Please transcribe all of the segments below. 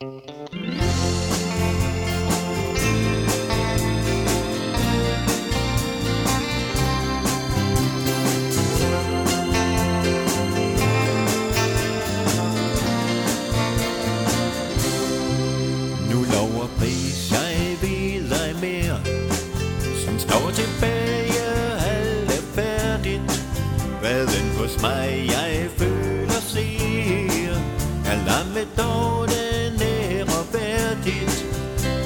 står tilbage alt er færdigt. Hvad end hos mig jeg føler siger. Er lammet dog den værdigt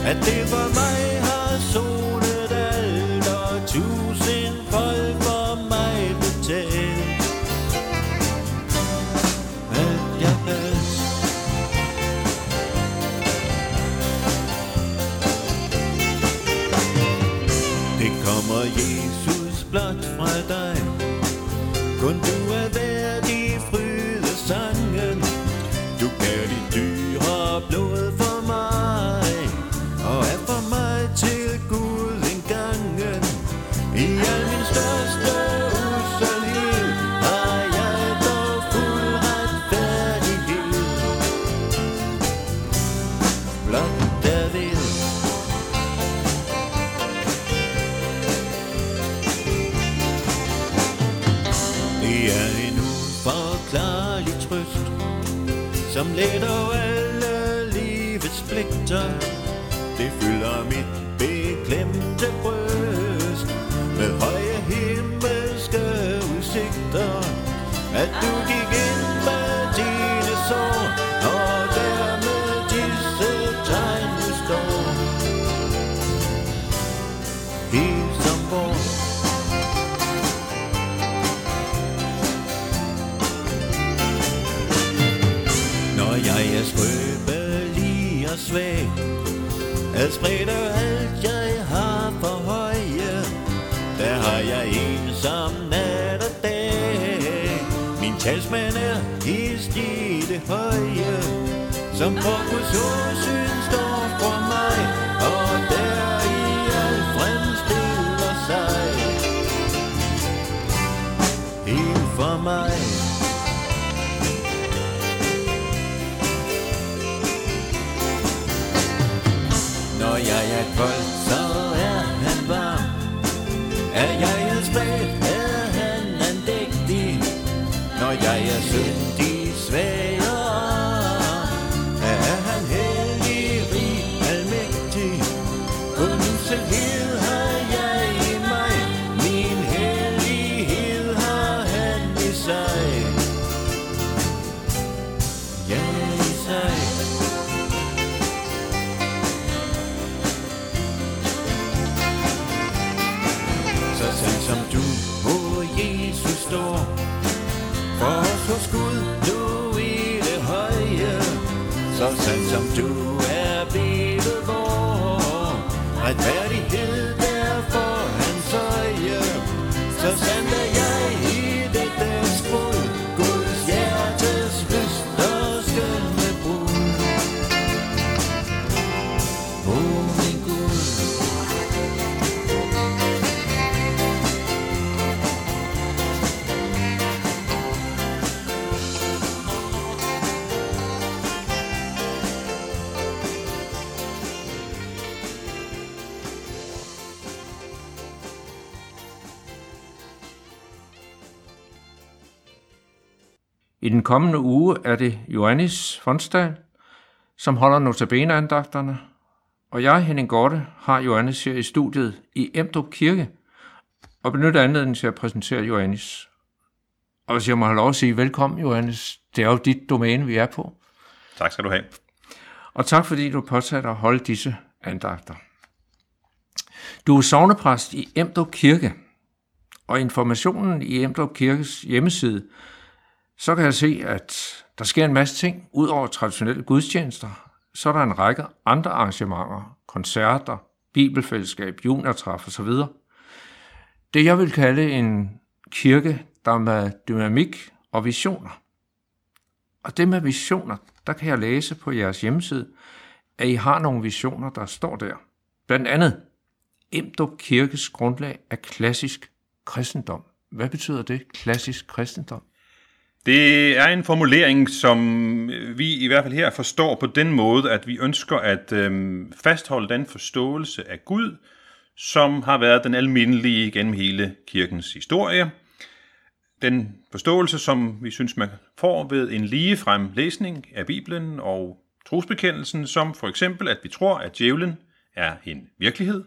At det for mig Som letter alle livets pligter. Det fylder mit beklemte bryst Med høje himmelske er skrøbelig og svag. At sprede alt jeg har for høje Der har jeg ensom nat og dag. Min talsmand er hist i det høje Som på Guds åsyn I den kommende uge er det Johannes Fonsdal, som holder notabeneandagterne, og jeg, Henning Gorte, har Johannes her i studiet i Emdrup Kirke, og benytter anledningen til at præsentere Johannes. Og hvis jeg må have lov at sige velkommen, Johannes, det er jo dit domæne, vi er på. Tak skal du have. Og tak fordi du påsatte at holde disse andagter. Du er sovnepræst i Emdrup Kirke, og informationen i Emdrup Kirkes hjemmeside, så kan jeg se, at der sker en masse ting. Udover traditionelle gudstjenester, så er der en række andre arrangementer, koncerter, bibelfællesskab, juniortræf osv. Det jeg vil kalde en kirke, der er med dynamik og visioner. Og det med visioner, der kan jeg læse på jeres hjemmeside, at I har nogle visioner, der står der. Blandt andet, Emdrup Kirkes grundlag er klassisk kristendom. Hvad betyder det, klassisk kristendom? Det er en formulering, som øh, vi i hvert fald her forstår på den måde, at vi ønsker at øh, fastholde den forståelse af Gud, som har været den almindelige gennem hele kirkens historie. Den forståelse, som vi synes, man får ved en ligefrem læsning af Bibelen og trosbekendelsen, som for eksempel, at vi tror, at djævlen er en virkelighed.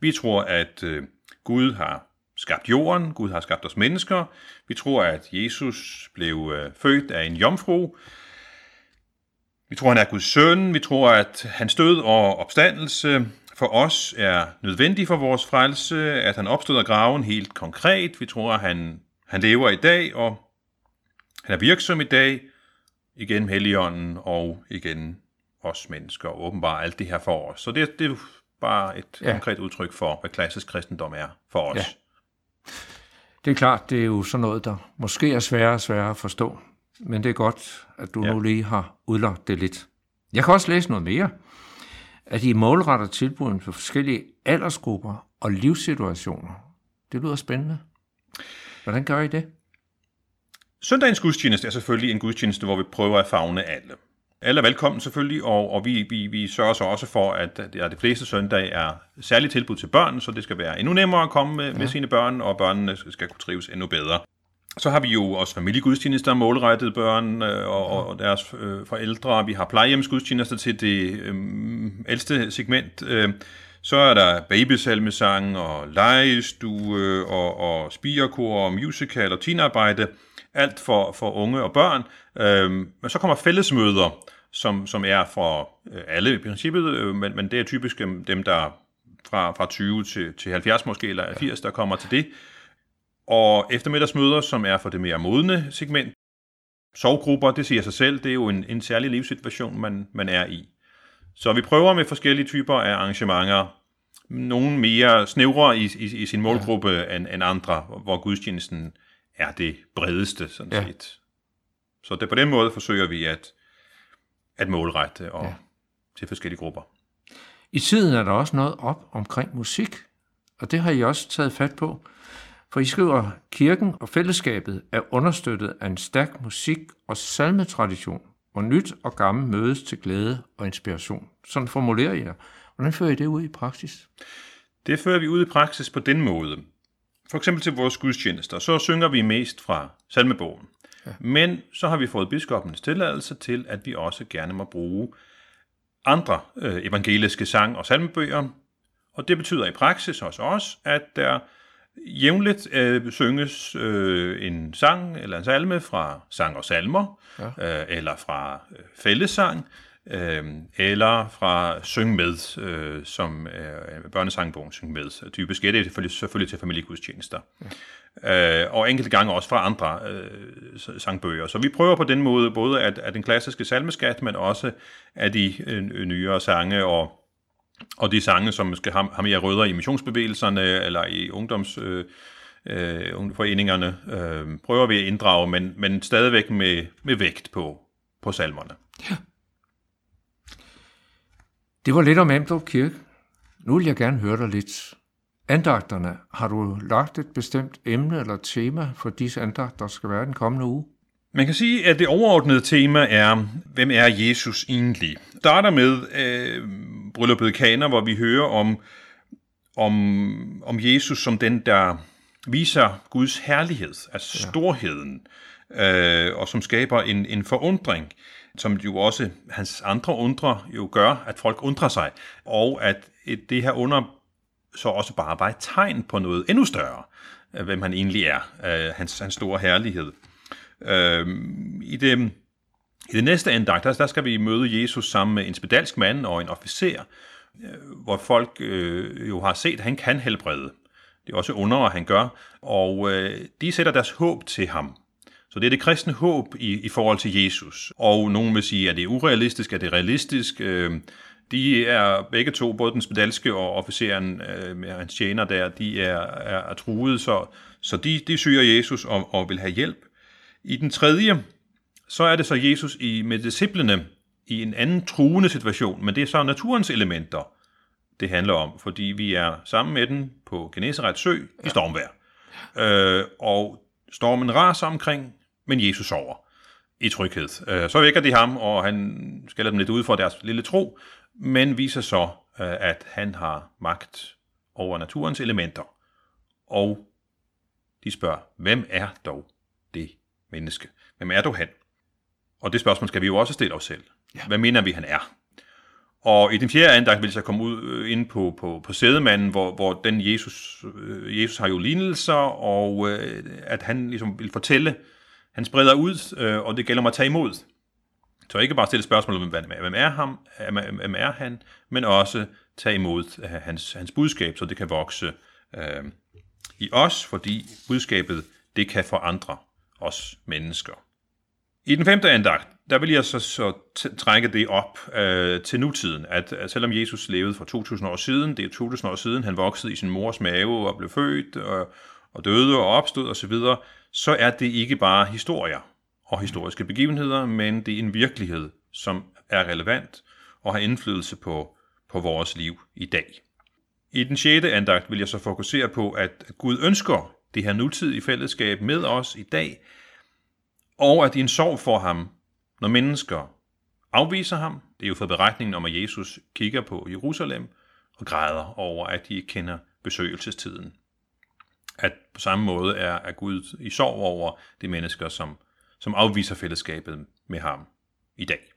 Vi tror, at øh, Gud har skabt jorden, Gud har skabt os mennesker. Vi tror, at Jesus blev øh, født af en jomfru. Vi tror, han er Guds søn. Vi tror, at hans død og opstandelse for os er nødvendig for vores frelse, at han opstod af graven helt konkret. Vi tror, at han, han lever i dag, og han er virksom i dag, igen Helligånden og igen os mennesker, og åbenbart alt det her for os. Så det, det er bare et ja. konkret udtryk for, hvad klassisk kristendom er for os. Ja. Det er klart, det er jo sådan noget, der måske er sværere og sværere at forstå, men det er godt, at du ja. nu lige har udlagt det lidt. Jeg kan også læse noget mere, at I målretter tilbuden for forskellige aldersgrupper og livssituationer. Det lyder spændende. Hvordan gør I det? Søndagens gudstjeneste er selvfølgelig en gudstjeneste, hvor vi prøver at fagne alle. Alle er velkommen selvfølgelig, og, og vi, vi, vi sørger så også for, at det er de fleste søndage er særligt tilbud til børn, så det skal være endnu nemmere at komme med, ja. med sine børn, og børnene skal kunne trives endnu bedre. Så har vi jo også familiegudstjenester målrettet børn øh, og, og deres øh, forældre. Vi har plejehjemsgudstjenester til det øh, ældste segment. Øh, så er der babysalmesang og legestue og, og spirkor og musical og teenarbejde alt for, for unge og børn. Øhm, men så kommer fællesmøder, som, som er for øh, alle i princippet, øh, men, men det er typisk dem, der fra, fra 20 til, til 70 måske, eller 80, der kommer til det. Og eftermiddagsmøder, som er for det mere modne segment. Sovgrupper, det siger sig selv, det er jo en, en særlig livssituation, man, man er i. Så vi prøver med forskellige typer af arrangementer, nogle mere snævre i, i, i sin målgruppe ja. end, end andre, hvor gudstjenesten er det bredeste, sådan ja. set. Så det, på den måde forsøger vi at, at målrette og, ja. til forskellige grupper. I tiden er der også noget op omkring musik, og det har I også taget fat på. For I skriver, kirken og fællesskabet er understøttet af en stærk musik- og salmetradition, hvor nyt og gammel mødes til glæde og inspiration. Sådan formulerer I jer. Hvordan fører I det ud i praksis? Det fører vi ud i praksis på den måde, for eksempel til vores gudstjenester, så synger vi mest fra salmebogen. Ja. Men så har vi fået biskopens tilladelse til, at vi også gerne må bruge andre øh, evangeliske sang- og salmebøger. Og det betyder i praksis hos os, at der jævnligt øh, synges øh, en sang eller en salme fra sang og salmer, ja. øh, eller fra øh, fællesang, øh, eller fra Syng Med, øh, som er børnesangbogen Syng Med. Typisk er det selvfølgelig, selvfølgelig til familiegudstjenester. Ja. Øh, og enkelte gange også fra andre øh, sangbøger. Så vi prøver på den måde både at, at den klassiske salmeskat, men også af de øh, nyere sange og og de sange, som skal have, have mere rødder i missionsbevægelserne eller i ungdoms... Øh, øh, foreningerne, øh, prøver vi at inddrage, men, men stadigvæk med, med vægt på, på salmerne. Ja. Det var lidt om Emdrup Kirke. Nu vil jeg gerne høre dig lidt. Andagterne, har du lagt et bestemt emne eller tema for disse andagter, der skal være den kommende uge? Man kan sige, at det overordnede tema er, hvem er Jesus egentlig? Starter med øh, brylluppet Kaner, hvor vi hører om, om, om Jesus som den, der viser Guds herlighed, altså storheden, øh, og som skaber en, en forundring som jo også hans andre undre jo gør, at folk undrer sig, og at det her under så også bare var et tegn på noget endnu større, hvem han egentlig er, hans, hans store herlighed. Øhm, I det, i det næste andagt, der, der skal vi møde Jesus sammen med en spedalsk mand og en officer, øh, hvor folk øh, jo har set, at han kan helbrede. Det er også under, han gør, og øh, de sætter deres håb til ham. Så det er det kristne håb i, i forhold til Jesus. Og nogen vil sige, at det er urealistisk, at det er realistisk. Øh, de er begge to, både den spedalske og officeren øh, med hans tjener der, de er, er, er truet, så, så de, de søger Jesus og, og vil have hjælp. I den tredje, så er det så Jesus i, med disciplene i en anden truende situation, men det er så naturens elementer, det handler om, fordi vi er sammen med den på Genesarets sø ja. i stormvær. Øh, og stormen raser omkring men Jesus sover i tryghed. Øh, så vækker de ham, og han skælder dem lidt ud for deres lille tro, men viser så, øh, at han har magt over naturens elementer. Og de spørger, hvem er dog det menneske? Hvem er du han? Og det spørgsmål skal vi jo også stille os selv. Ja. Hvad mener vi, han er? Og i den fjerde andagt vil jeg komme ud øh, ind på, på, på sædemanden, hvor, hvor den Jesus, øh, Jesus har jo lignelser, og øh, at han ligesom vil fortælle, han spreder ud, øh, og det gælder om at tage imod. Så ikke bare stille spørgsmål om, hvem er, ham, hvem er han, men også tage imod hans, hans budskab, så det kan vokse øh, i os, fordi budskabet, det kan forandre os mennesker. I den femte andagt, der vil jeg så, så trække det op øh, til nutiden, at, at selvom Jesus levede for 2000 år siden, det er 2000 år siden, han voksede i sin mors mave og blev født og, og døde og opstod osv., så, så er det ikke bare historier og historiske begivenheder, men det er en virkelighed, som er relevant og har indflydelse på, på vores liv i dag. I den sjette andagt vil jeg så fokusere på, at Gud ønsker det her nutidige fællesskab med os i dag, og at det er en sorg for ham, når mennesker afviser ham. Det er jo for beretningen om, at Jesus kigger på Jerusalem og græder over, at de ikke kender besøgelsestiden. At på samme måde er, er Gud i sorg over de mennesker, som, som afviser fællesskabet med ham i dag.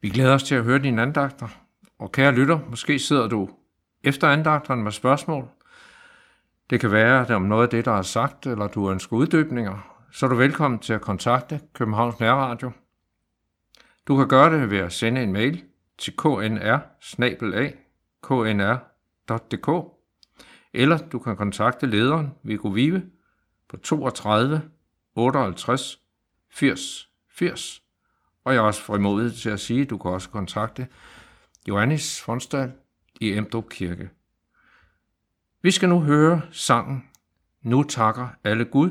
Vi glæder os til at høre dine andagter. Og kære lytter, måske sidder du efter andagterne med spørgsmål. Det kan være det om noget af det, der er sagt, eller du ønsker uddybninger, så er du velkommen til at kontakte Københavns Nærradio. Du kan gøre det ved at sende en mail til knr knr.dk eller du kan kontakte lederen Viggo Vive på 32 58 80 80. Og jeg er også frimodig til at sige, at du kan også kontakte Johannes Fonsdal i Emdrup Kirke. Vi skal nu høre sangen Nu takker alle Gud